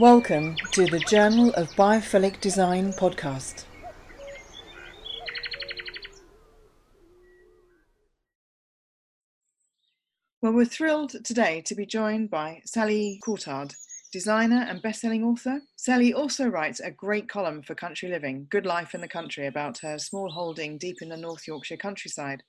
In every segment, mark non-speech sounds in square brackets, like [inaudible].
Welcome to the Journal of Biophilic Design podcast. Well, we're thrilled today to be joined by Sally Coulthard, designer and best-selling author. Sally also writes a great column for Country Living, Good Life in the Country, about her small holding deep in the North Yorkshire countryside.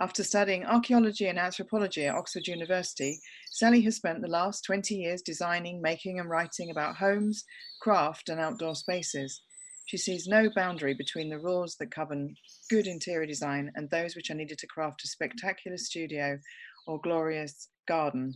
After studying archaeology and anthropology at Oxford University, Sally has spent the last 20 years designing, making, and writing about homes, craft, and outdoor spaces. She sees no boundary between the rules that govern good interior design and those which are needed to craft a spectacular studio or glorious garden.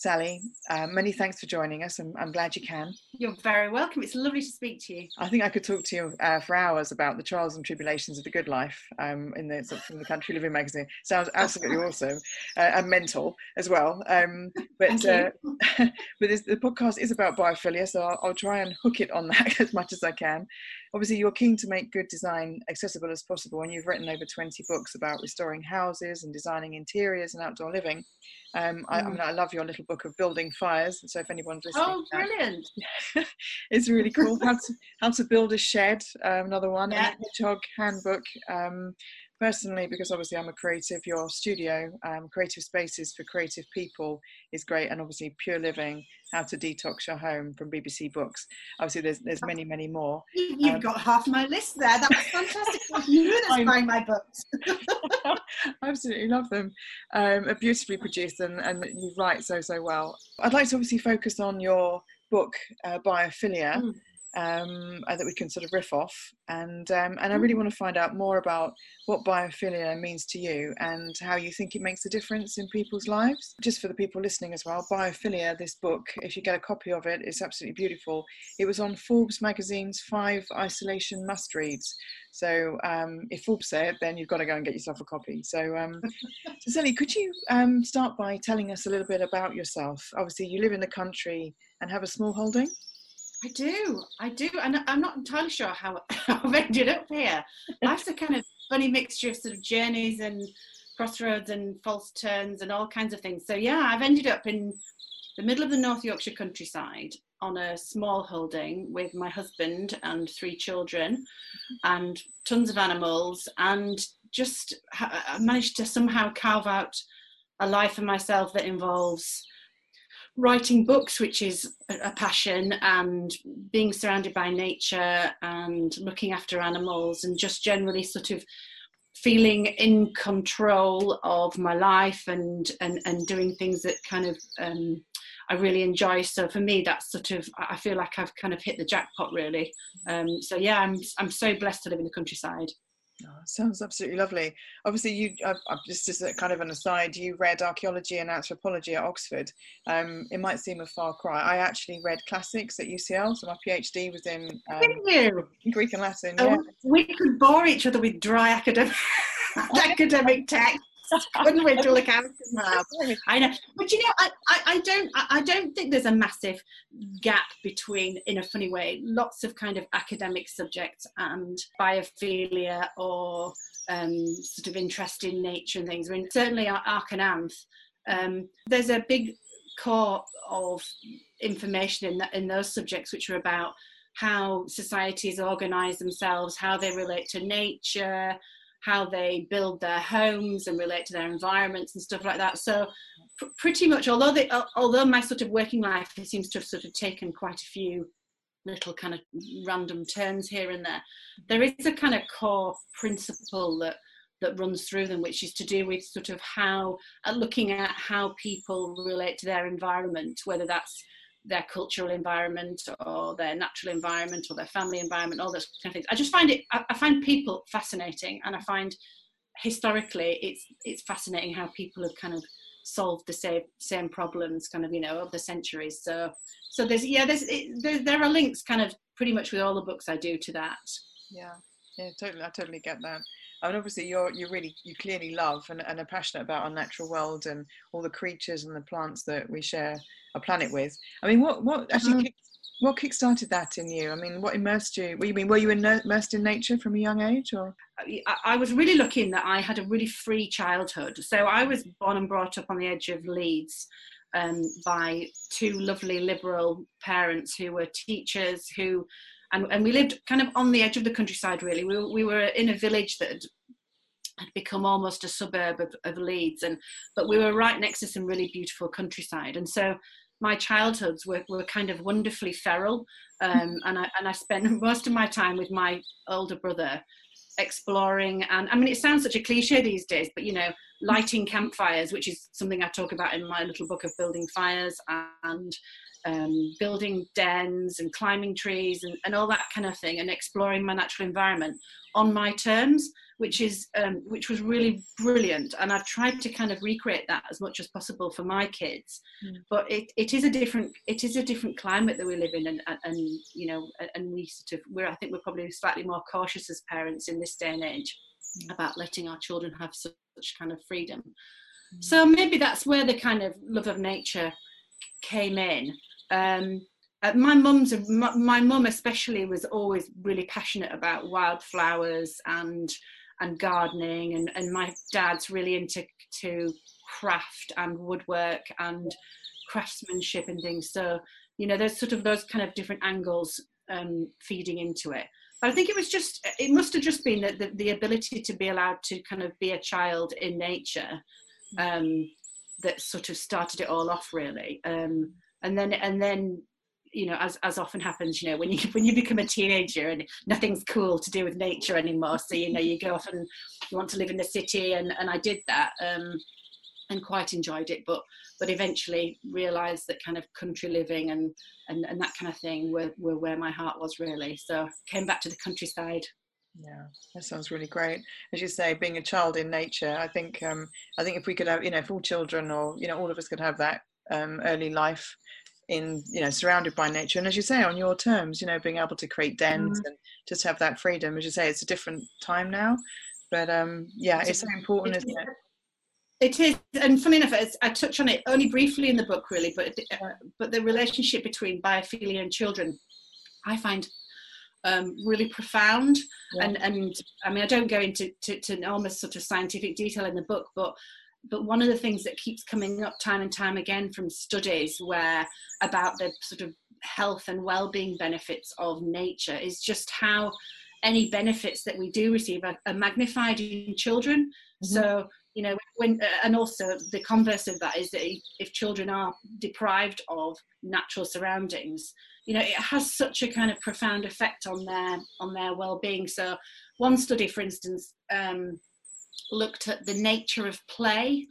Sally, uh, many thanks for joining us. I'm, I'm, glad you can. You're very welcome. It's lovely to speak to you. I think I could talk to you uh, for hours about the trials and tribulations of the good life um, in the from the Country Living magazine. Sounds absolutely [laughs] awesome uh, and mental as well. Um, but uh, [laughs] but this, the podcast is about biophilia, so I'll, I'll try and hook it on that [laughs] as much as I can obviously you're keen to make good design accessible as possible and you've written over 20 books about restoring houses and designing interiors and outdoor living um, I, I, mm. mean i love your little book of building fires And so if anyone's listening oh brilliant [laughs] it's really [laughs] cool how to how to build a shed um, another one yeah. and hedgehog handbook um, personally, because obviously I'm a creative, your studio, um, creative spaces for creative people is great, and obviously Pure Living, how to detox your home from BBC Books. Obviously, there's there's many many more. You've um, got half my list there. That was [laughs] fantastic. you that's buying my books. [laughs] absolutely love them. Um, are beautifully produced, and and you write so so well. I'd like to obviously focus on your book, uh, Biophilia. Mm um, uh, that we can sort of riff off. And um, and I really mm. want to find out more about what biophilia means to you and how you think it makes a difference in people's lives. Just for the people listening as well, Biophilia, this book, if you get a copy of it, it's absolutely beautiful. It was on Forbes magazine's five isolation must reads. So um, if Forbes say it, then you've got to go and get yourself a copy. So, um, [laughs] so Sally, could you um, start by telling us a little bit about yourself? Obviously, you live in the country and have a small holding. I do, I do, and I'm not entirely sure how, I've ended up here. Life's a kind of funny mixture of sort of journeys and crossroads and false turns and all kinds of things. So yeah, I've ended up in the middle of the North Yorkshire countryside on a small holding with my husband and three children and tons of animals and just uh, managed to somehow carve out a life for myself that involves writing books, which is a passion, and being surrounded by nature and looking after animals, and just generally sort of feeling in control of my life and and and doing things that kind of um, I really enjoy. So for me, that's sort of I feel like I've kind of hit the jackpot really. Um, so yeah, I'm I'm so blessed to live in the countryside. Oh, sounds absolutely lovely. Obviously, you uh, just as a kind of an aside, you read archaeology and anthropology at Oxford. Um, it might seem a far cry. I actually read classics at UCL, so my PhD was in um, Greek and Latin. Oh, yeah. We could bore each other with dry academic [laughs] [laughs] academic text. Couldn't we to look out [laughs] I know, but you know, I, I, I don't, I don't think there's a massive gap between, in a funny way, lots of kind of academic subjects and biophilia or um, sort of interest in nature and things. I mean, certainly and Anth, um, there's a big core of information in in those subjects which are about how societies organize themselves, how they relate to nature, how they build their homes and relate to their environments and stuff like that. So pr- pretty much, although they, although my sort of working life seems to have sort of taken quite a few little kind of random turns here and there, there is a kind of core principle that that runs through them, which is to do with sort of how uh, looking at how people relate to their environment, whether that's their cultural environment or their natural environment or their family environment, all those kind of things. I just find it, I, I find people fascinating and I find historically it's, it's fascinating how people have kind of solved the same, same problems kind of, you know, over the centuries. So, so there's, yeah, there's, it, there, there are links kind of pretty much with all the books I do to that. Yeah, yeah, totally. I totally get that. I mean, obviously, you're you really you clearly love and, and are passionate about our natural world and all the creatures and the plants that we share a planet with. I mean, what what actually mm. kick, what kickstarted that in you? I mean, what immersed you? What you mean? Were you immersed in nature from a young age, or? I was really lucky in that I had a really free childhood. So I was born and brought up on the edge of Leeds, um, by two lovely liberal parents who were teachers who and, and we lived kind of on the edge of the countryside really. We, we were in a village that had, become almost a suburb of, of leeds and but we were right next to some really beautiful countryside. And so my childhoods were, were kind of wonderfully feral um, and, I, and I spent [laughs] most of my time with my older brother exploring. And i mean it sounds such a cliche these days but you know lighting campfires which is something i talk about in my little book of building fires and um, building dens and climbing trees and, and all that kind of thing and exploring my natural environment on my terms which is um, which was really brilliant and i've tried to kind of recreate that as much as possible for my kids mm. but it, it is a different it is a different climate that we live in and, and you know and we sort of we're i think we're probably slightly more cautious as parents in this day and age mm. about letting our children have such kind of freedom mm. so maybe that's where the kind of love of nature came in um, uh, my mum's my mum especially was always really passionate about wildflowers and and gardening and, and my dad's really into to craft and woodwork and craftsmanship and things. So you know there's sort of those kind of different angles um, feeding into it. But i think it was just it must have just been that the, the, ability to be allowed to kind of be a child in nature um, that sort of started it all off really. Um, and then and then you know as as often happens you know when you [laughs] when you become a teenager and nothing's cool to do with nature anymore so you know you go off and you want to live in the city and and i did that um and quite enjoyed it but but eventually realized that kind of country living and and, and that kind of thing were, were where my heart was really. So came back to the countryside. Yeah that sounds really great. As you say being a child in nature i think um i think if we could have you know if all children or you know all of us could have that um, early life in you know surrounded by nature and as you say on your terms you know being able to create dens mm. and just have that freedom as you say it's a different time now but um yeah it's so important isn't it it is, and funny enough, I touch on it only briefly in the book, really. But uh, but the relationship between biophilia and children, I find um, really profound. Yeah. And and I mean, I don't go into to, to enormous sort of scientific detail in the book, but but one of the things that keeps coming up time and time again from studies where about the sort of health and well-being benefits of nature is just how any benefits that we do receive are, are magnified in children mm-hmm. so you know when and also the converse of that is that if children are deprived of natural surroundings you know it has such a kind of profound effect on their on their well-being so one study for instance um, looked at the nature of play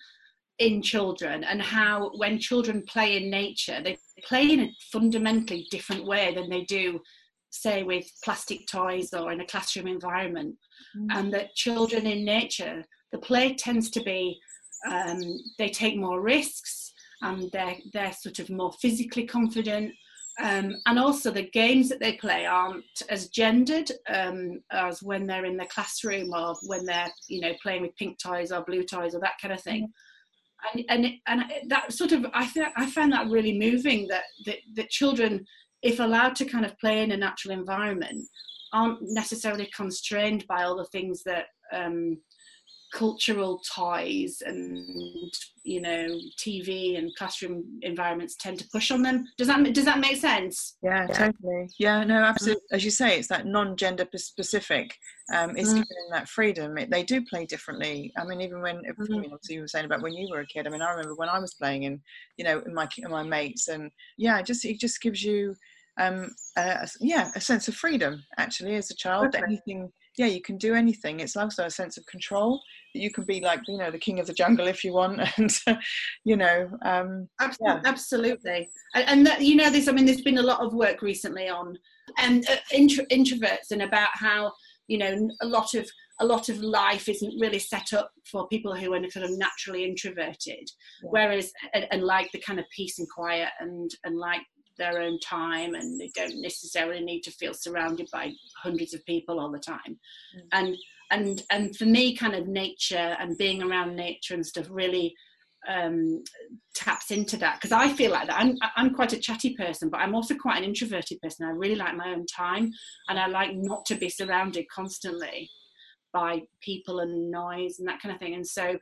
in children and how when children play in nature they play in a fundamentally different way than they do say with plastic toys or in a classroom environment mm. and that children in nature the play tends to be um, they take more risks and they're they're sort of more physically confident um, and also the games that they play aren't as gendered um, as when they're in the classroom or when they're you know playing with pink toys or blue toys or that kind of thing. And and, and that sort of I think I found that really moving that, that that children if allowed to kind of play in a natural environment aren't necessarily constrained by all the things that um, cultural ties and you know TV and classroom environments tend to push on them. Does that does that make sense? Yeah, yeah. totally. Yeah, no, absolutely. As you say, it's that non-gender specific. Um, it's mm. giving that freedom. It, they do play differently. I mean, even when mm. you, know, you were saying about when you were a kid. I mean, I remember when I was playing and you know in my in my mates and yeah, it just it just gives you um, a, yeah a sense of freedom actually as a child. Okay. Anything yeah, you can do anything. It's also a sense of control that you can be like, you know, the king of the jungle if you want, [laughs] and you know, um, absolutely, yeah. absolutely. And, that, you know, this. I mean, there's been a lot of work recently on and um, uh, intro, introverts and about how you know a lot of a lot of life isn't really set up for people who are kind of naturally introverted yeah. whereas and, and, like the kind of peace and quiet and and like their own time and they don't necessarily need to feel surrounded by hundreds of people all the time mm. and and and for me kind of nature and being around nature and stuff really um, taps into that because I feel like that I'm I'm quite a chatty person, but I'm also quite an introverted person. I really like my own time, and I like not to be surrounded constantly by people and noise and that kind of thing. And so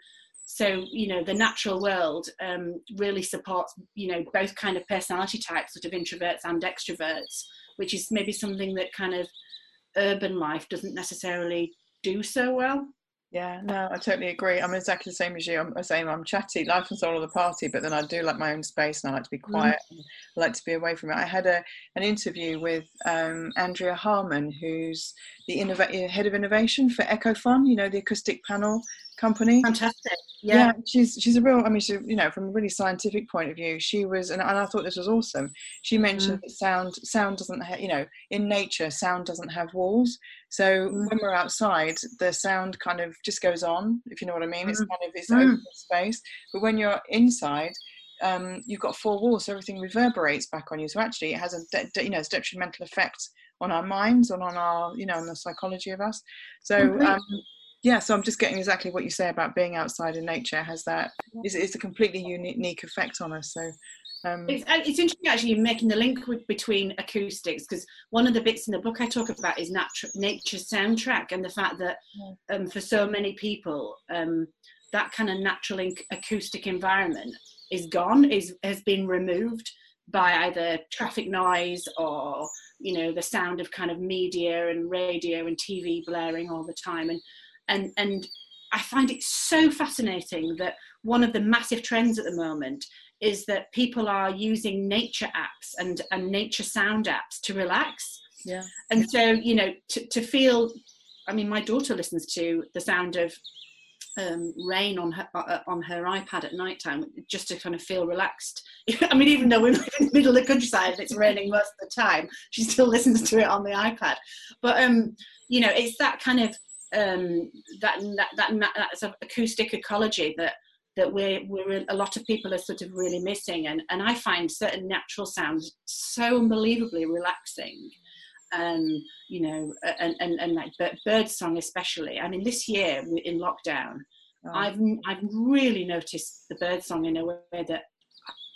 so you know the natural world um, really supports you know both kind of personality types sort of introverts and extroverts which is maybe something that kind of urban life doesn't necessarily do so well yeah, no, I totally agree. I'm exactly the same as you. I'm the same. I'm chatty, life and soul of the party, but then I do like my own space and I like to be mm. quiet. Mm. I like to be away from it. I had a an interview with um, Andrea Harmon, who's the innov- head of innovation for Ecophon. You know, the acoustic panel company. Fantastic. Yeah. yeah. she's she's a real. I mean, she, you know, from a really scientific point of view, she was, and, and I thought this was awesome. She mentioned mm. that sound sound doesn't, have, you know, in nature, sound doesn't have walls. So mm. when we're outside, the sound kind of just goes on, if you know what I mean. It's mm. kind of this open space. But when you're inside, um, you've got four walls, so everything reverberates back on you. So actually, it has a de- de- you know it's detrimental effect on our minds and on our you know on the psychology of us. So um, yeah, so I'm just getting exactly what you say about being outside in nature has that is it's a completely unique effect on us. So um, it's, it's, interesting actually making the link with, between acoustics because one of the bits in the book I talk about is natu- nature soundtrack and the fact that um, for so many people um, that kind of natural inc- acoustic environment is gone, is has been removed by either traffic noise or you know the sound of kind of media and radio and TV blaring all the time and and and I find it so fascinating that one of the massive trends at the moment is that people are using nature apps and, and nature sound apps to relax. Yeah. And so, you know, to, to feel, I mean, my daughter listens to the sound of um, rain on her uh, uh on her iPad at night time just to kind of feel relaxed. [laughs] I mean, even though we're in the middle of the countryside and it's raining most of the time, she still listens to it on the iPad. But um, you know, it's that kind of um, that, that that that sort of acoustic ecology that that we're, we're a lot of people are sort of really missing. And, and I find certain natural sounds so unbelievably relaxing. Um, you know and, and, and like bird song especially. I mean this year in lockdown. Oh. I've I've really noticed the bird song in a way that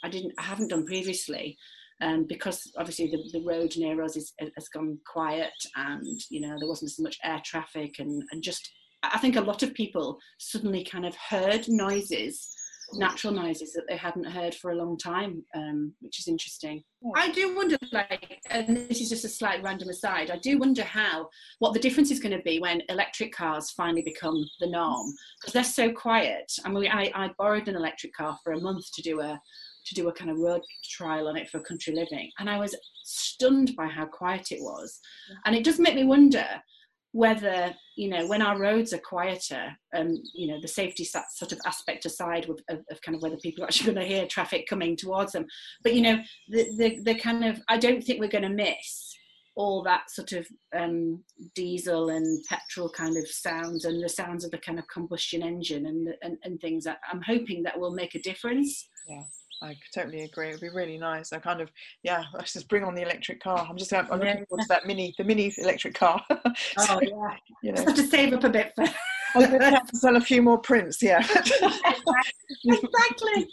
I didn't I haven't done previously um, because obviously the, the road near us is, has gone quiet and you know there wasn't so much air traffic and, and just I think a lot of people suddenly kind of heard noises natural noises that they hadn't heard for a long time, um, which is interesting. Yeah. I do wonder, like, and this is just a slight random aside, I do wonder how, what the difference is going to be when electric cars finally become the norm, because they're so quiet. I mean, I, I borrowed an electric car for a month to do a to do a kind of road trial on it for country living, and I was stunned by how quiet it was, and it does make me wonder whether you know when our roads are quieter um you know the safety sort of aspect aside with, of, of kind of whether people are actually [laughs] going to hear traffic coming towards them. But you know the the, the kind of i don't think we're going to miss all that sort of um, diesel and petrol kind of sounds and the sounds of the kind of combustion engine and, and, and things that i'm hoping that will make a difference. Yeah I totally agree. It'd be really nice. I kind of, yeah, [laughs] let's just bring on the electric car. I'm just, I'm yeah. looking forward to that mini, the mini electric car. [laughs] so, oh yeah, you know, have to save up a bit for. [laughs] I'm going to have to sell a few more prints. Yeah, exactly.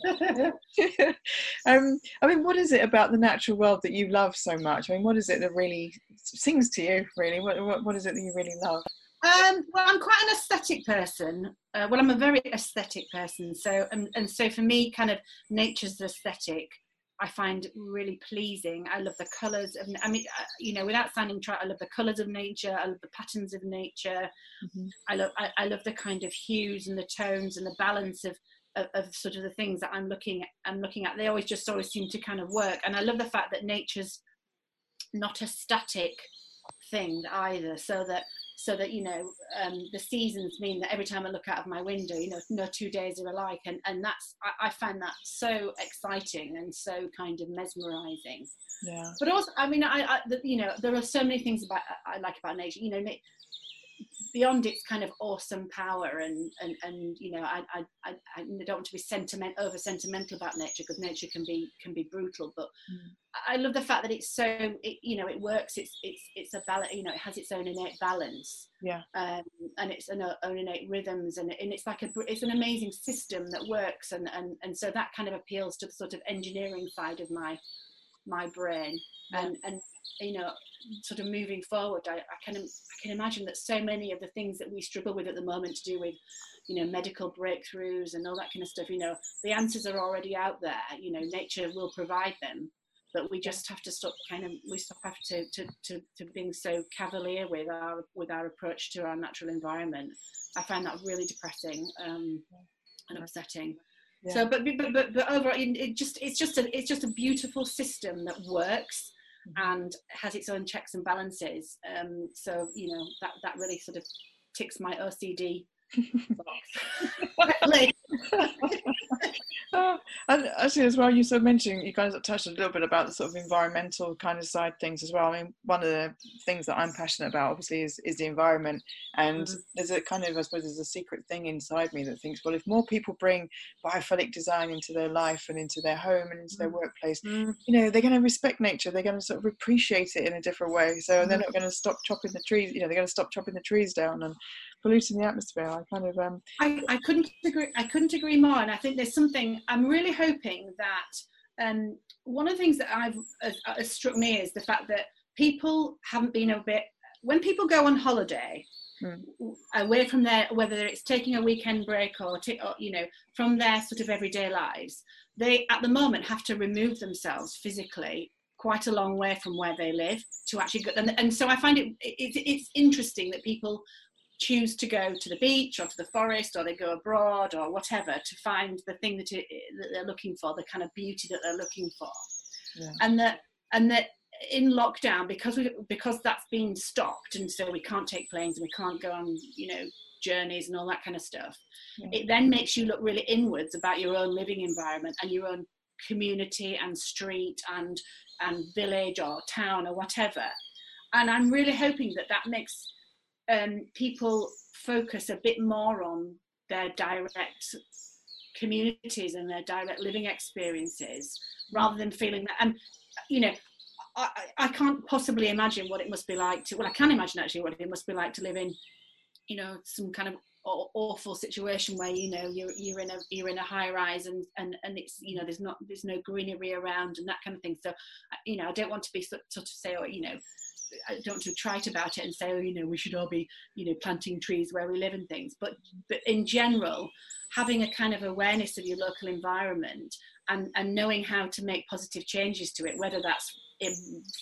um, I mean, what is it about the natural world that you love so much? I mean, what is it that really sings to you? Really, what, what, what is it that you really love? Um, well, I'm quite an aesthetic person. Uh, well, I'm a very aesthetic person. So, and, and so for me, kind of nature's aesthetic, I find really pleasing. I love the colours of, I mean, uh, you know, without sounding trite, I love the colours of nature. I love the patterns of nature. Mm-hmm. I love, I, I, love the kind of hues and the tones and the balance of, of, of, sort of the things that I'm looking at. I'm looking at. They always just always seem to kind of work. And I love the fact that nature's not a static thing either. So that so that you know um, the seasons mean that every time I look out of my window, you know, no two days are alike, and and that's I, I find that so exciting and so kind of mesmerizing. Yeah. But also, I mean, I, I you know, there are so many things about I like about nature. You know, beyond its kind of awesome power and and and you know I I I, I don't want to be sentiment over sentimental about nature because nature can be can be brutal but mm. I love the fact that it's so it, you know it works it's it's it's a balance you know it has its own innate balance yeah um, and it's an own innate rhythms and, and it's like a it's an amazing system that works and and and so that kind of appeals to the sort of engineering side of my my brain and and you know sort of moving forward I, I can I can imagine that so many of the things that we struggle with at the moment to do with you know medical breakthroughs and all that kind of stuff you know the answers are already out there you know nature will provide them but we just have to stop kind of we stop have to, to to to being so cavalier with our with our approach to our natural environment. I find that really depressing um, and upsetting yeah. so but but but, but overall it just it's just a it's just a beautiful system that works mm-hmm. and has its own checks and balances um, so you know that that really sort of ticks my ocd [laughs] [laughs] [laughs] and actually, as well, you sort of mentioned you guys touched a little bit about the sort of environmental kind of side things as well. I mean, one of the things that I'm passionate about, obviously, is, is the environment. And mm. there's a kind of, I suppose, there's a secret thing inside me that thinks, well, if more people bring biophilic design into their life and into their home and into their mm. workplace, mm. you know, they're going to respect nature. They're going to sort of appreciate it in a different way. So they're mm. not going to stop chopping the trees. You know, they're going to stop chopping the trees down and polluting the atmosphere. I kind of um. I, I couldn't agree. I couldn't agree more. And I think there's something. I'm really hoping that um one of the things that I've has struck me is the fact that people haven't been a bit when people go on holiday mm. away from their whether it's taking a weekend break or, t- or, you know from their sort of everyday lives they at the moment have to remove themselves physically quite a long way from where they live to actually go and, and so i find it, it it's interesting that people choose to go to the beach or to the forest or they go abroad or whatever to find the thing that, it, that they're looking for the kind of beauty that they're looking for yeah. and that and that in lockdown because we because that's been stopped and so we can't take planes and we can't go on you know journeys and all that kind of stuff yeah. it then makes you look really inwards about your own living environment and your own community and street and and village or town or whatever and i'm really hoping that that makes um, people focus a bit more on their direct communities and their direct living experiences rather than feeling that and you know I, I can't possibly imagine what it must be like to well i can imagine actually what it must be like to live in you know some kind of awful situation where you know you're you're in a you're in a high rise and and and it's you know there's not there's no greenery around and that kind of thing. So you know i don't want to be sort of say oh you know I don't trite about it and say, oh, you know, we should all be, you know, planting trees where we live and things. But but in general, having a kind of awareness of your local environment and, and knowing how to make positive changes to it, whether that's in,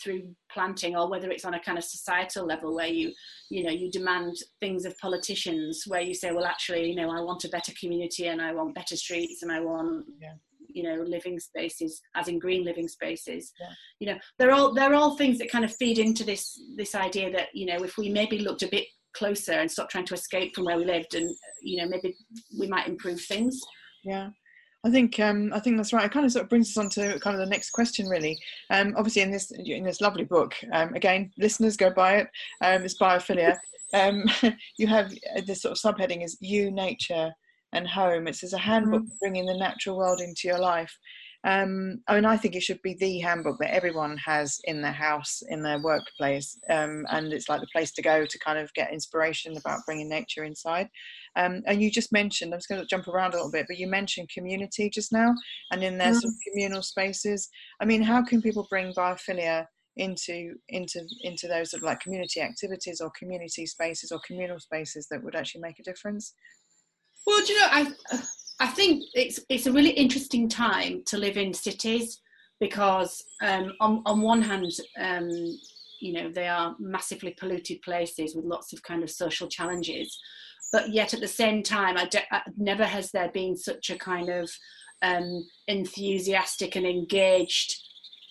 through planting or whether it's on a kind of societal level where you, you know, you demand things of politicians where you say, well, actually, you know, I want a better community and I want better streets and I want yeah you know living spaces as in green living spaces yeah. you know they're all they're all things that kind of feed into this this idea that you know if we maybe looked a bit closer and stop trying to escape from where we lived and you know maybe we might improve things yeah I think um, I think that's right. It kind of sort of brings us on to kind of the next question, really. Um, obviously, in this in this lovely book, um, again, listeners go buy it. Um, it's biophilia. Um, [laughs] you have uh, this sort of subheading is "You, Nature, and home. It says a handbook mm. for bringing the natural world into your life. Um, I mean, I think it should be the handbook that everyone has in their house, in their workplace, um, and it's like the place to go to kind of get inspiration about bringing nature inside. Um, and you just mentioned, I'm just going to jump around a little bit, but you mentioned community just now, and in their mm. sort of communal spaces. I mean, how can people bring biophilia into into into those sort of like community activities or community spaces or communal spaces that would actually make a difference? Well, do you know, I I think it's it's a really interesting time to live in cities because um, on on one hand, um, you know, they are massively polluted places with lots of kind of social challenges, but yet at the same time, I, de- I never has there been such a kind of um, enthusiastic and engaged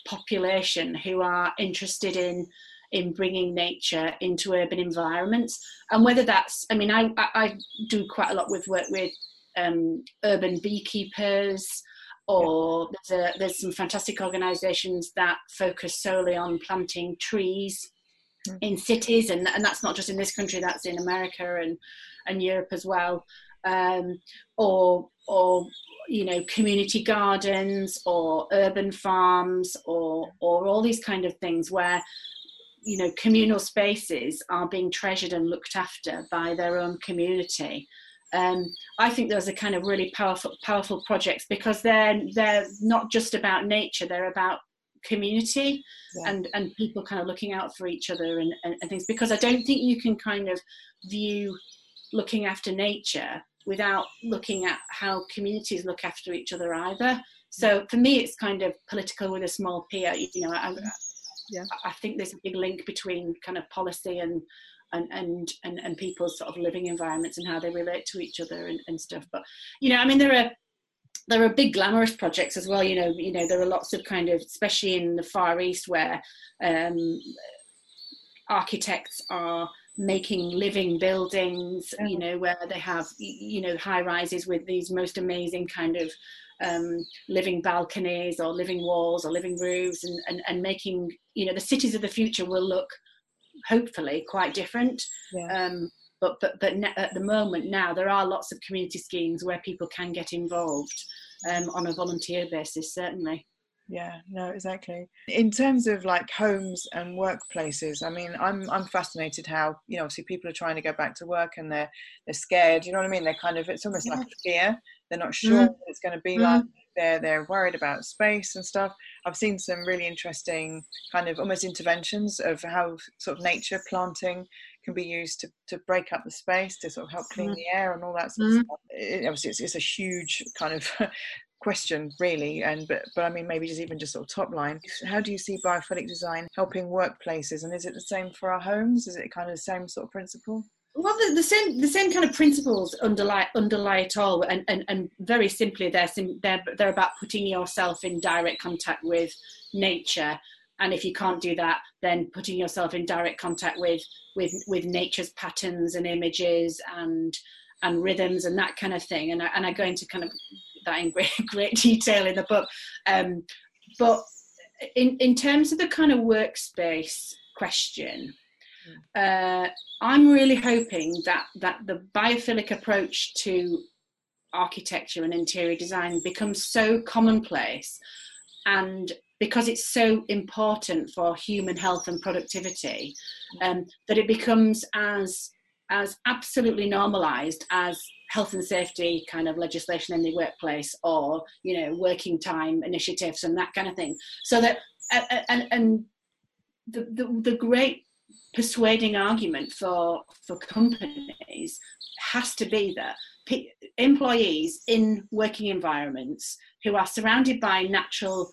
population who are interested in in bringing nature into urban environments. And whether that's, I mean, I, I do quite a lot with work with um, urban beekeepers, or there's, a, there's some fantastic organisations that focus solely on planting trees mm. in cities, and, and that's not just in this country, that's in America and, and Europe as well. Um, or or you know community gardens or urban farms or or all these kind of things where you know communal spaces are being treasured and looked after by their own community um, I think those are kind of really powerful powerful projects because they're they're not just about nature they're about community yeah. and and people kind of looking out for each other and, and, and things because I don't think you can kind of view looking after nature without looking at how communities look after each other either. So for me, it's kind of political with a small p. You know, I, yeah. I think there's a big link between kind of policy and and and and, and people's sort of living environments and how they relate to each other and, and stuff. But you know, I mean, there are there are big glamorous projects as well. You know, you know, there are lots of kind of, especially in the Far East, where um, architects are making living buildings. You know, where they have you know high rises with these most amazing kind of um, living balconies or living walls or living roofs, and, and and making you know the cities of the future will look hopefully quite different. Yeah. Um, but but but at the moment now there are lots of community schemes where people can get involved um, on a volunteer basis certainly yeah no exactly in terms of like homes and workplaces i mean i'm i'm fascinated how you know obviously people are trying to go back to work and they're they're scared you know what i mean they're kind of it's almost yeah. like fear they're not sure mm. what it's going to be mm. like they're they're worried about space and stuff i've seen some really interesting kind of almost interventions of how sort of nature planting can be used to, to break up the space to sort of help clean mm. the air and all that sort mm. of stuff. It, obviously, it's, it's a huge kind of [laughs] question, really. And but but I mean, maybe just even just sort of top line. How do you see biophilic design helping workplaces? And is it the same for our homes? Is it kind of the same sort of principle? Well, the, the, same the same kind of principles underlie underlie it all, and, and, and very simply, they're, sim, they're they're about putting yourself in direct contact with nature and if you can't do that then putting yourself in direct contact with with with nature's patterns and images and and rhythms and that kind of thing and I, and I go into kind of that in great [laughs] great detail in the book. Um, but in in terms of the kind of workspace question uh, I'm really hoping that that the biophilic approach to architecture and interior design becomes so commonplace and because it's so important for human health and productivity um, that it becomes as as absolutely normalized as health and safety kind of legislation in the workplace or you know working time initiatives and that kind of thing. So that and and the, the, the great persuading argument for for companies has to be that employees in working environments who are surrounded by natural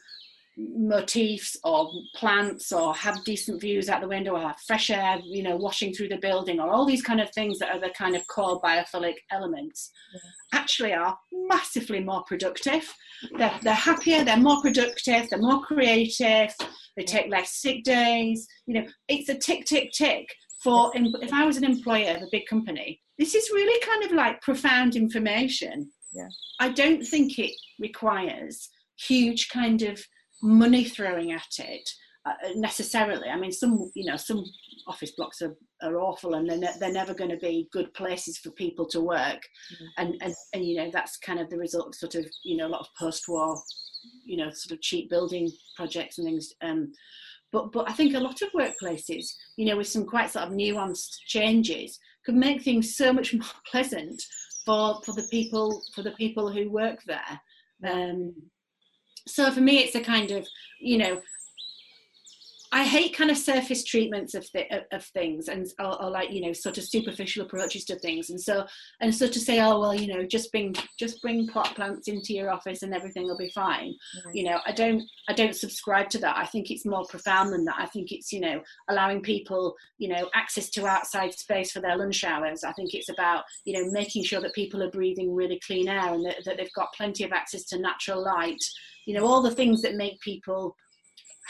motifs or plants or have decent views out the window or have fresh air you know washing through the building or all these kind of things that are the kind of core biophilic elements yeah. actually are massively more productive. They're, they're happier they're more productive they're more creative they take less sick days you know it's a tick tick tick for if i was an employer of a big company this is really kind of like profound information. Yeah. I don't think it requires huge kind of money throwing at it uh, necessarily. I mean, some you know some office blocks are, are awful and they're, ne- they're never going to be good places for people to work, mm-hmm. and, and and you know that's kind of the result of sort of you know a lot of post-war, you know, sort of cheap building projects and things. Um, but but I think a lot of workplaces, you know, with some quite sort of nuanced changes, could make things so much [laughs] more pleasant for for the people for the people who work there. Um, so for me it's a kind of you know I hate kind of surface treatments of, th- of things and or, or, like you know sort of superficial approaches to things. And so and so to say oh well you know just bring just bring pot plants into your office and everything will be fine. Mm-hmm. you know I don't I don't subscribe to that. I think it's more profound than that. I think it's you know allowing people you know access to outside space for their lunch hours. I think it's about you know making sure that people are breathing really clean air and that, that they've got plenty of access to natural light. You know all the things that make people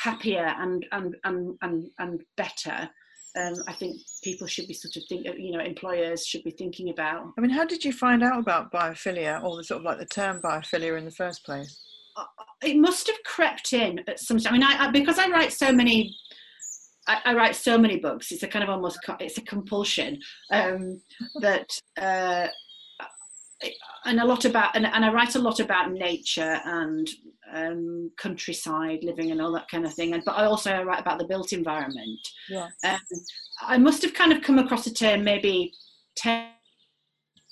happier and and and and, and better um, I think people should be sort of think, you know, employers should be thinking about. I mean, how did you find out about biophilia, or the sort of like the term biophilia in the first place? Uh, it must have crept in at some. I mean, I, I because I write so many. I, I, write so many books. It's a kind of almost it's a compulsion um, that uh, and a lot about and, and I write a lot about nature and um, countryside living and all that kind of thing. And but I also write about the built environment. Yeah. Um, I must have kind of come across a term maybe ten,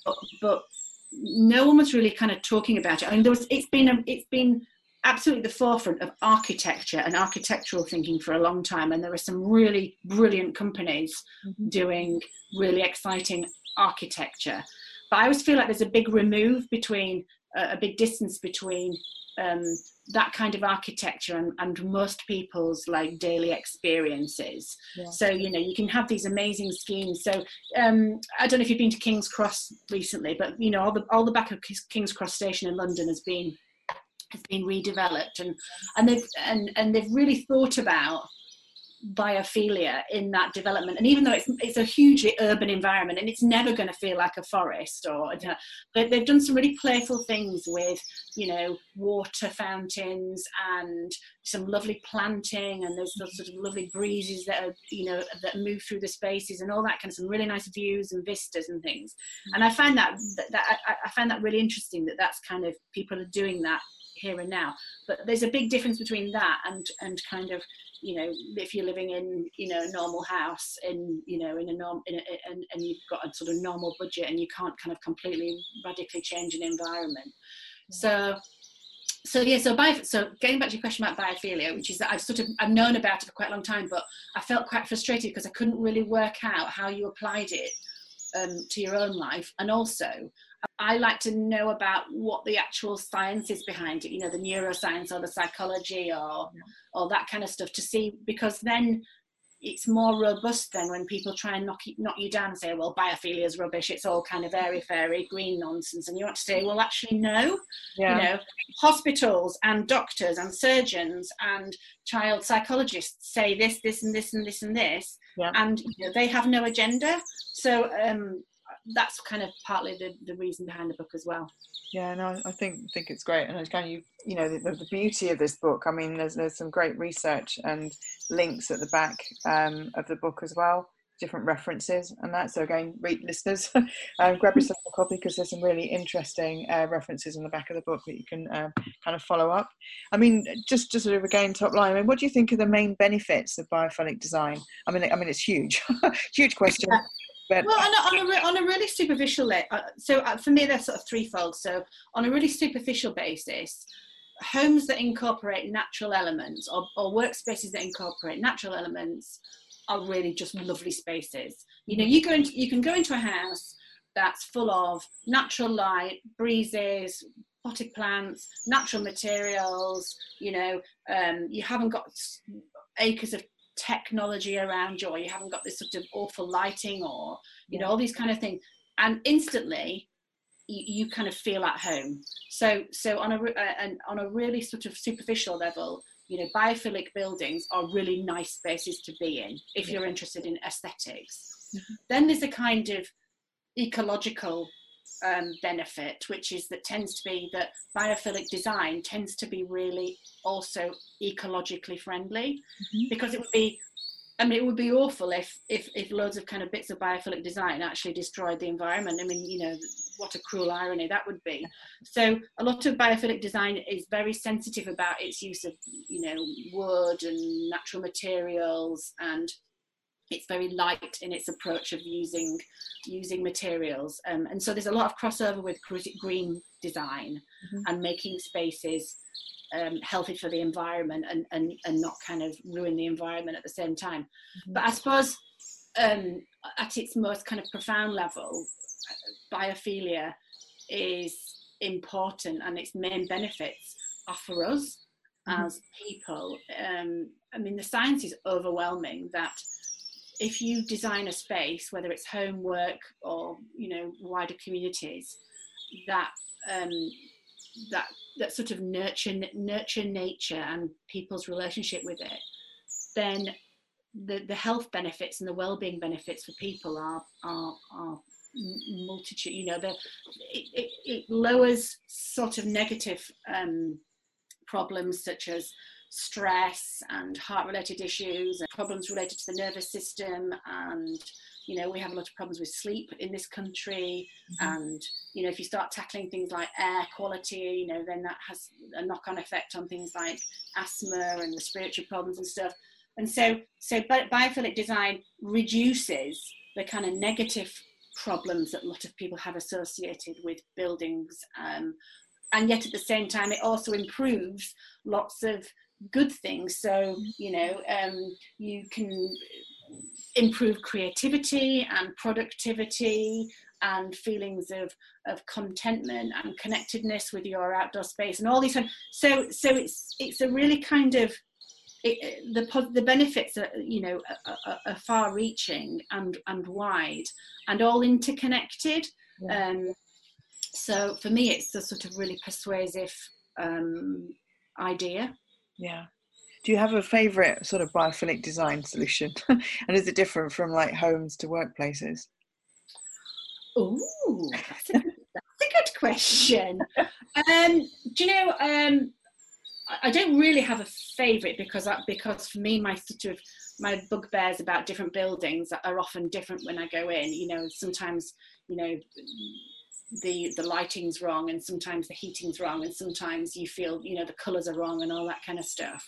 but, but no one was really kind of talking about it. I mean, there was it's been a, it's been absolutely the forefront of architecture and architectural thinking for a long time and there are some really brilliant companies mm-hmm. doing really exciting architecture but i always feel like there's a big remove between uh, a big distance between um, that kind of architecture and, and, most people's like daily experiences yeah. so you know you can have these amazing schemes so um, i don't know if you've been to king's cross recently but you know all the all the back of king's cross station in london has been has been redeveloped and and they've and and they've really thought about biophilia in that development. And even though it's, it's a hugely urban environment and it's never going to feel like a forest or you know, but they've done some really playful things with you know water fountains and some lovely planting and there's sort of lovely breezes that are you know that move through the spaces and all that kind of some really nice views and vistas and things. And i find that that, that I, I find that really interesting that that's kind of people are doing that here and now. But there's a big difference between that and and kind of you know if you're living in you know a normal house in you know in a norm in a, and, and you've got a sort of normal budget and you can't kind of completely radically change an environment. So so yeah so by so getting back to your question about biophilia which is that i've sort of i've known about it for quite a long time but i felt quite frustrated because i couldn't really work out how you applied it um, to your own life. And also I like to know about what the actual science is behind it, you know, the neuroscience or the psychology or yeah. or that kind of stuff to see because then it's more robust than when people try and knock you, knock you down and say, well, biophilia is rubbish. It's all kind of airy fairy green nonsense. And you want to say, well, actually, no. Yeah. You know, hospitals and doctors and surgeons and child psychologists say this, this, and this, and this, and this. Yeah. And you know, they have no agenda. So um, that's kind of partly the, the reason behind the book as well. Yeah, no, I think think it's great, and again, you you know the, the, beauty of this book. I mean, there's there's some great research and links at the back um, of the book as well, different references and that. So again, read listeners, [laughs] um, grab yourself a copy because there's some really interesting uh, references in the back of the book that you can uh, kind of follow up. I mean, just just sort of again top line. I mean, what do you think are the main benefits of biophilic design? I mean, I mean it's huge, [laughs] huge question. But well, on a, on a, on a really superficial, le- uh, so uh, for me, they're sort of threefold. So on a really superficial basis, homes that incorporate natural elements or, or workspaces that incorporate natural elements are really just lovely spaces. You know, you go into, you can go into a house that's full of natural light, breezes, potted plants, natural materials. You know, um, you haven't got acres of technology around you or you haven't got this sort of awful lighting or you know all these kind of things. And instantly you, you kind of feel at home. So so on a uh, on a really sort of superficial level you know biophilic buildings are really nice spaces to be in if you're interested in esthetics mm-hmm. then there's a kind of ecological um, benefit, which is that tends to be that biophilic design tends to be really also ecologically friendly mm-hmm. because it would be I mean, it would be awful if, if if loads of kind of bits of biophilic design actually destroyed the environment. I mean, you know, what a cruel irony that would be. [laughs] So a lot of biophilic design is very sensitive about its use of, you know, wood and natural materials and it's very light in its approach of using using materials um, and so there's a lot of crossover with green design mm-hmm. and making spaces um, healthy for the environment and, and and not kind of ruin the environment at the same time mm-hmm. but i suppose um, at its most kind of profound level biophilia is important and its main benefits are for us mm-hmm. as people um, i mean the science is overwhelming that if you design a space, whether it's home, work, or you know wider communities, that um, that that sort of nurture nurture nature and people's relationship with it, then the the health benefits and the well-being benefits for people are are, are multitude. You know, the it, it, it lowers sort of negative um, problems such as stress and heart related issues and problems related to the nervous system. And you know we have a lot of problems with sleep in this country. Mm-hmm. and you know if you start tackling things like air quality you know then that has a knock-on effect on things like asthma and respiratory problems and stuff. And so so biophilic design reduces the kind of negative problems that a lot of people have associated with buildings um, and yet at the same time it also improves lots of good things. So you know um, you can improve creativity and productivity and feelings of of contentment and connectedness with your outdoor space and all these things so so it's it's a really kind of it, the the benefits are you know are, are, far reaching and and wide and all interconnected. Yeah. um so for me it's a sort of really persuasive um idea yeah. Do you have a favorite sort of biophilic design solution? [laughs] And is it different from like homes to workplaces? Oh that's, that's, a good question. Um do you know um I don't really have a favourite because I, because for me my sort of my bugbears about different buildings are often different when I go in. You know, sometimes you know the the lighting's wrong, and sometimes the heating's wrong, and sometimes you feel you know the colours are wrong and all that kind of stuff.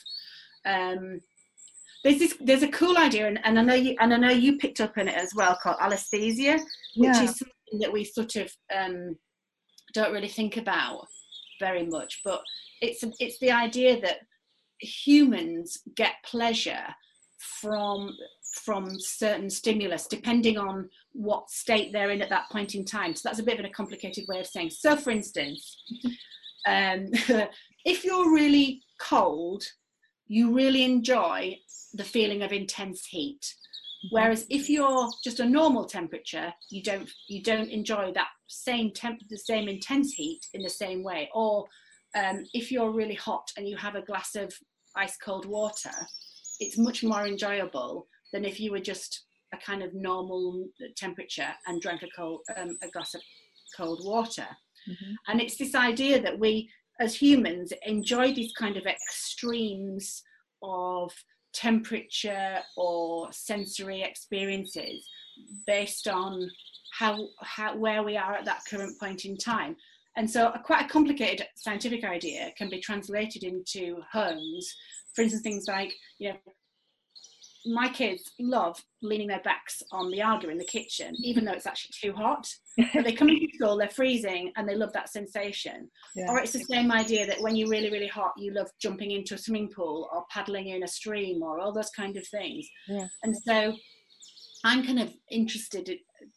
Um, there's this there's a cool idea, and, and I know you and I know you picked up on it as well, called alliesthesia, which yeah. is something that we sort of um, don't really think about very much, but it's it's the idea that humans get pleasure from from certain stimulus depending on what state they're in at that point in time. So that's a bit of a complicated way of saying. So for instance [laughs] um, [laughs] if you're really cold you really enjoy the feeling of intense heat. Mm-hmm. whereas if you're just a normal temperature you don't you don't enjoy that same temp the same intense heat in the same way. Or um, if you're really hot and you have a glass of ice cold water, it's much more enjoyable than if you were just a kind of normal temperature and drank a cold um, a glass of cold water. Mm-hmm. And it's this idea that we, as humans, enjoy these kind of extremes of temperature or sensory experiences based on how, how where we are at that current point in time. And so a quite a complicated scientific idea can be translated into homes. For instance, things like, you know, my kids love leaning their backs on the Aga in the kitchen, even though it's actually too hot. but they come into school, they're freezing, and they love that sensation. Yeah. Or it's the same idea that when you're really, really hot, you love jumping into a swimming pool or paddling in a stream or all those kind of things. Yeah. And so I'm kind of interested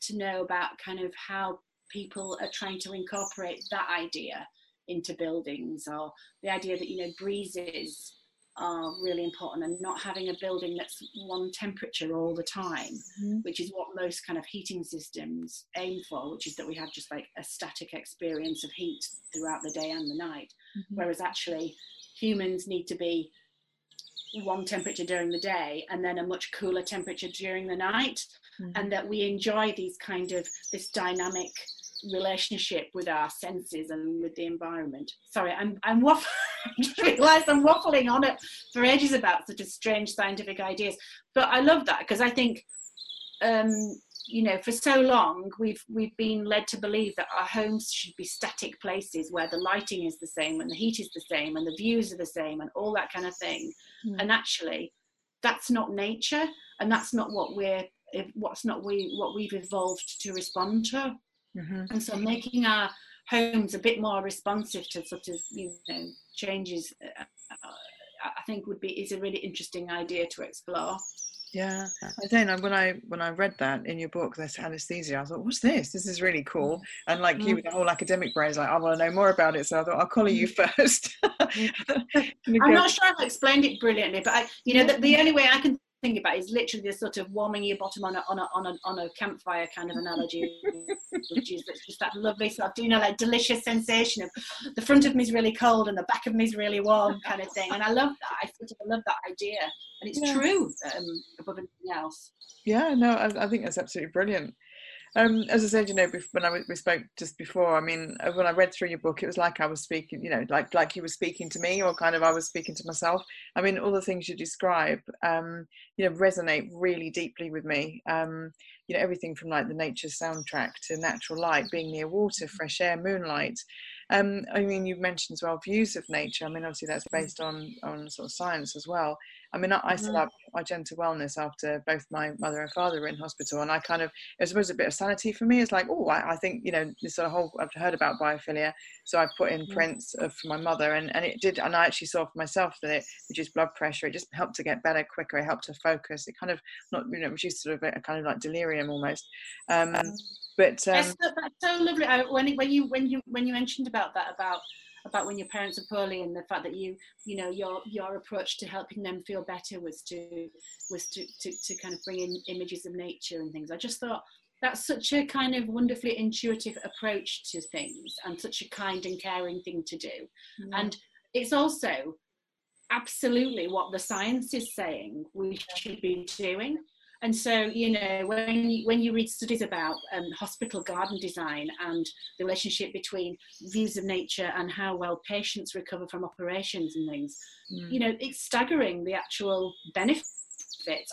to know about kind of how people are trying to incorporate that idea into buildings or the idea that you know breezes are really important and not having a building that's one temperature all the time mm-hmm. which is what most kind of heating systems aim for which is that we have just like a static experience of heat throughout the day and the night mm-hmm. whereas actually humans need to be one temperature during the day and then a much cooler temperature during the night mm-hmm. and that we enjoy these kind of this dynamic relationship with our senses and with the environment. Sorry, I'm I'm waffling. [laughs] I realised I'm waffling on it for ages about such a strange scientific ideas. But I love that because I think, um, you know, for so long we've we've been led to believe that our homes should be static places where the lighting is the same and the heat is the same and the views are the same and all that kind of thing. Mm. And actually, that's not nature, and that's not what we're what's not we what we've evolved to respond to Mm-hmm. And so making our homes a bit more responsive to sort of, you know, changes, uh, uh, I think would be, is a really interesting idea to explore. Yeah, I don't. When I when I read that in your book, this anesthesia, I thought, "What's this? This is really cool." And like mm. you, with the whole academic brain, is like, "I want to know more about it." So I thought, "I'll call you first. [laughs] I'm not sure I've explained it brilliantly, but I, you know, the, the only way I can think about is literally this sort of warming your bottom on a on a on a, on a campfire kind of analogy, which is just that lovely sort of you know like delicious sensation of the front of me is really cold and the back of me is really warm kind of thing. And I love that. I sort of love that idea, and it's yeah. true um, above anything else. Yeah, no, I, I think that's absolutely brilliant. Um, as I said, you know, when I we spoke just before, I mean, uh, when I read through your book, it was like I was speaking, you know, like like you were speaking to me, or kind of I was speaking to myself. I mean, all the things you describe, um, you know, resonate really deeply with me. Um, you know everything from like the nature soundtrack to natural light being near water fresh air moonlight um, I mean, you've mentioned as well views of nature. I mean, obviously that's based on on sort of science as well. I mean, I, set mm-hmm. up Argenta Wellness after both my mother and father were in hospital, and I kind of it was a bit of sanity for me. It's like, oh, I, I, think you know this sort of whole I've heard about biophilia, so I put in mm. prints of, for my mother, and and it did, and I actually saw for myself that it reduced blood pressure. It just helped to get better quicker. It helped to focus. It kind of not you know reduced sort of a, a kind of like delirium almost. Um, mm. But um, that's, that's, so lovely. I, when when you when you when you mentioned about that about about when your parents are poorly and the fact that you you know your your approach to helping them feel better was to was to to, to kind of bring in images of nature and things. I just thought that's such a kind of wonderfully intuitive approach to things and such a kind and caring thing to do. Mm. And it's also absolutely what the science is saying we should be doing and so, you know, when you, when you read studies about um, hospital garden design and the relationship between views of nature and how well patients recover from operations and things, mm. you know, it's staggering the actual benefits.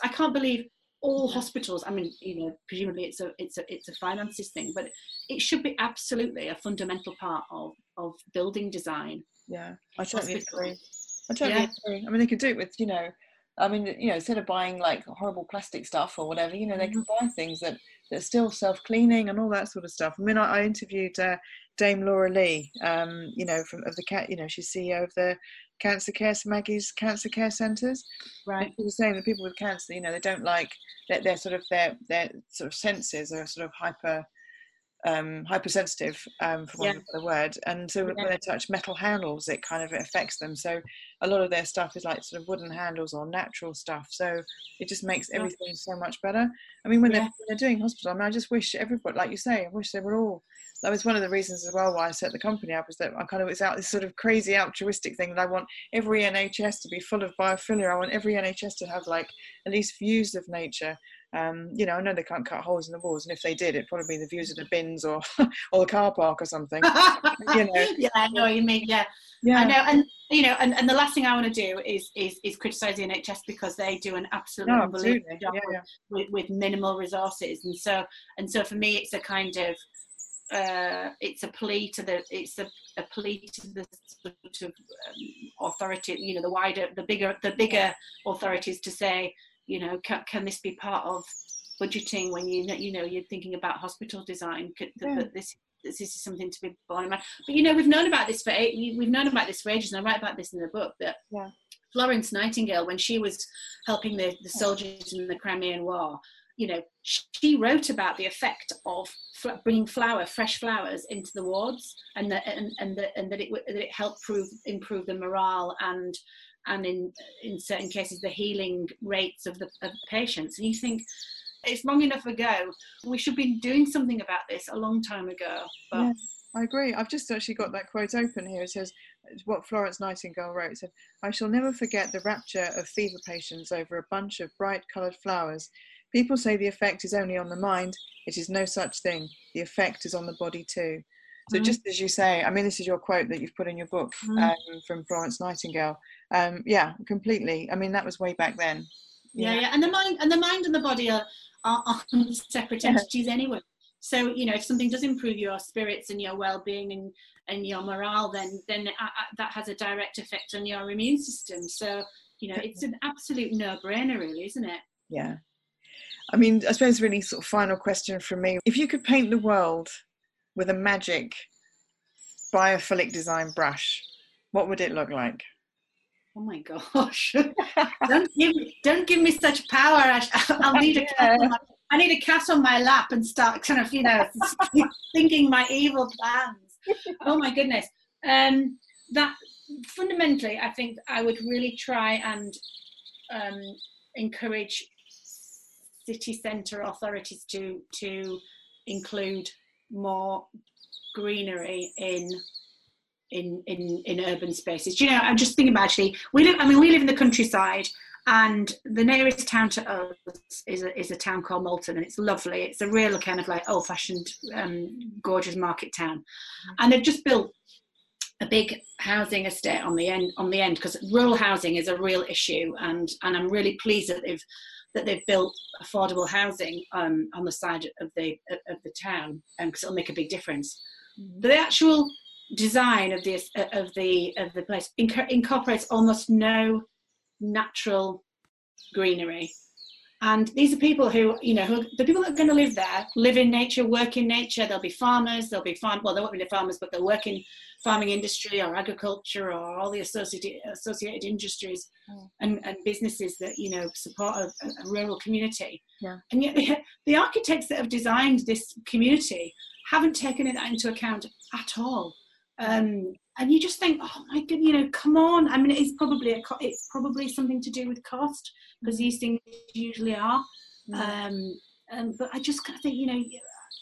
I can't believe all hospitals. I mean, you know, presumably it's a it's a it's a finances thing, but it should be absolutely a fundamental part of of building design. Yeah, I totally agree. I totally yeah. agree. I mean, they could do it with you know I mean, you know, instead of buying like horrible plastic stuff or whatever, you know, they can mm-hmm. buy things that that are still self cleaning and all that sort of stuff. I mean, I, I interviewed uh, Dame Laura Lee, um, you know, from of the cat, you know, she's CEO of the Cancer Care Maggie's Cancer Care Centres. Right. she was saying that people with cancer, you know, they don't like that their sort of their their sort of senses are sort of hyper um, hypersensitive, um, for want yeah. of a word. And so yeah. when they touch metal handles, it kind of affects them. So a lot of their stuff is like sort of wooden handles or natural stuff. So it just makes everything yeah. so much better. I mean, when, they're, when they're doing hospital, I mean, I just wish everybody, like you say, I wish they were all. That was one of the reasons as well why I set the company up, is that I kind of it's out this sort of crazy altruistic thing that I want every NHS to be full of biophilia. I want every NHS to have like at least views of nature um, you know, I know they can't cut holes in the walls, and if they did, it'd probably be the views of the bins or [laughs] or the car park or something. you know. [laughs] Yeah, I know what you mean. Yeah, yeah. I know, and you know, and, and the last thing I want to do is is is criticise the NHS because they do an absolutely no, unbelievable job yeah, yeah. With, with minimal resources, and so and so for me, it's a kind of uh, it's a plea to the it's a, a plea to the sort of um, authority, you know, the wider, the bigger, the bigger authorities to say you know can, can this be part of budgeting when you you know you're thinking about hospital design could, yeah. this this is something to be borne in mind but you know we've known about this for eight we've known about this for ages and i write about this in the book that yeah. florence nightingale when she was helping the, the soldiers in the crimean war you know she wrote about the effect of bringing flower fresh flowers into the wards and that and, and, the, and that it that it helped prove improve the morale and and in in certain cases the healing rates of the, of patients. And you think it's long enough ago. We should be doing something about this a long time ago. But yeah, i agree. I've just actually got that quote open here. It says what florence nightingale wrote. Said i shall never forget the rapture of fever patients over a bunch of bright coloured flowers. People say the effect is only on the mind. It is no such thing. The effect is on the body too. So mm. just as you say, I mean, this is your quote that you've put in your book mm. um, from Florence Nightingale um, yeah, completely. I mean, that was way back then. Yeah, yeah, and the mind and the mind and the body are, are, are [laughs] separate entities anyway. So you know, if something does improve your spirits and your well-being and and your morale, then then that has a direct effect on your immune system. So you know, it's an absolute no-brainer, really, isn't it? Yeah. I mean, I suppose really sort of final question from me: If you could paint the world with a magic biophilic design brush, what would it look like? Oh my gosh. [laughs] Don't give me don't give me such power. I'll [laughs] need a cat my, i need a cat on my lap and start kind of you know [laughs] thinking my evil plans. Oh my goodness. Um that fundamentally i think i would really try and um, encourage city centre authorities to to include more greenery in in in in urban spaces. Do you know, I'm just thinking about actually. We live. I mean, we live in the countryside, and the nearest town to us is a, is a town called Malton, and it's lovely. It's a real kind of like old-fashioned, um, gorgeous market town, and they've just built a big housing estate on the end on the end because rural housing is a real issue, and and I'm really pleased that they've that they've built affordable housing um, on the side of the of the town because um, it'll make a big difference. Mm-hmm. But the actual design of this of the of the place incorporates almost no natural greenery and these are people who, you know, who, the people that are going to live there, live in nature, work in nature. There'll be farmers, there'll be farm, well, there won't be the farmers, but they'll work in farming industry or agriculture or all the associated associated industries mm. and, and businesses that you know support a, a rural community. Yeah. And yet the, the architects that have designed this community haven't taken that into account at all. Um, and you just think, oh my god, you know, come on. I mean, it's probably a it's probably something to do with cost because these things usually are. Mm. Um, um, but I just kind of think, you know,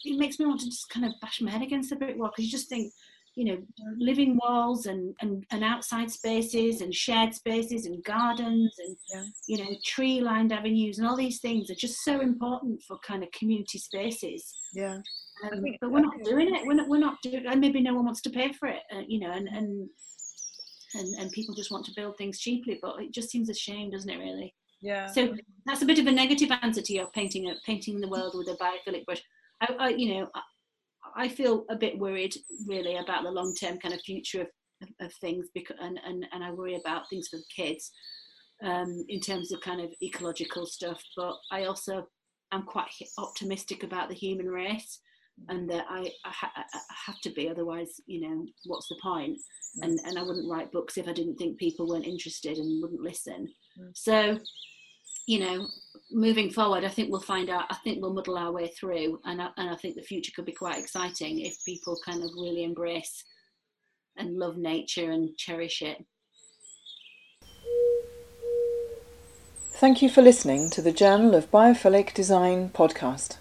it makes me want to just kind of bash my head against the brick wall because you just think, you know, living walls and, and, and outside spaces and shared spaces and gardens and, yeah. you know, tree lined avenues and all these things are just so important for kind of community spaces. Yeah. Um, but we're not doing it. We're not. We're not doing. And maybe no one wants to pay for it. Uh, you know, and and and and people just want to build things cheaply. But it just seems a shame, doesn't it? Really. Yeah. So that's a bit of a negative answer to your painting uh, painting the world with a biophilic brush. I, I you know, I, feel a bit worried really about the long term kind of future of, of, of, things because and, and and I worry about things for the kids um, in terms of kind of ecological stuff. But I also am quite optimistic about the human race and that I, I, ha- I, have to be otherwise you know what's the point mm. and and I wouldn't write books if I didn't think people weren't interested and wouldn't listen mm. so you know moving forward I think we'll find out I think we'll muddle our way through and I, and I think the future could be quite exciting if people kind of really embrace and love nature and cherish it Thank you for listening to the Journal of Biophilic Design podcast.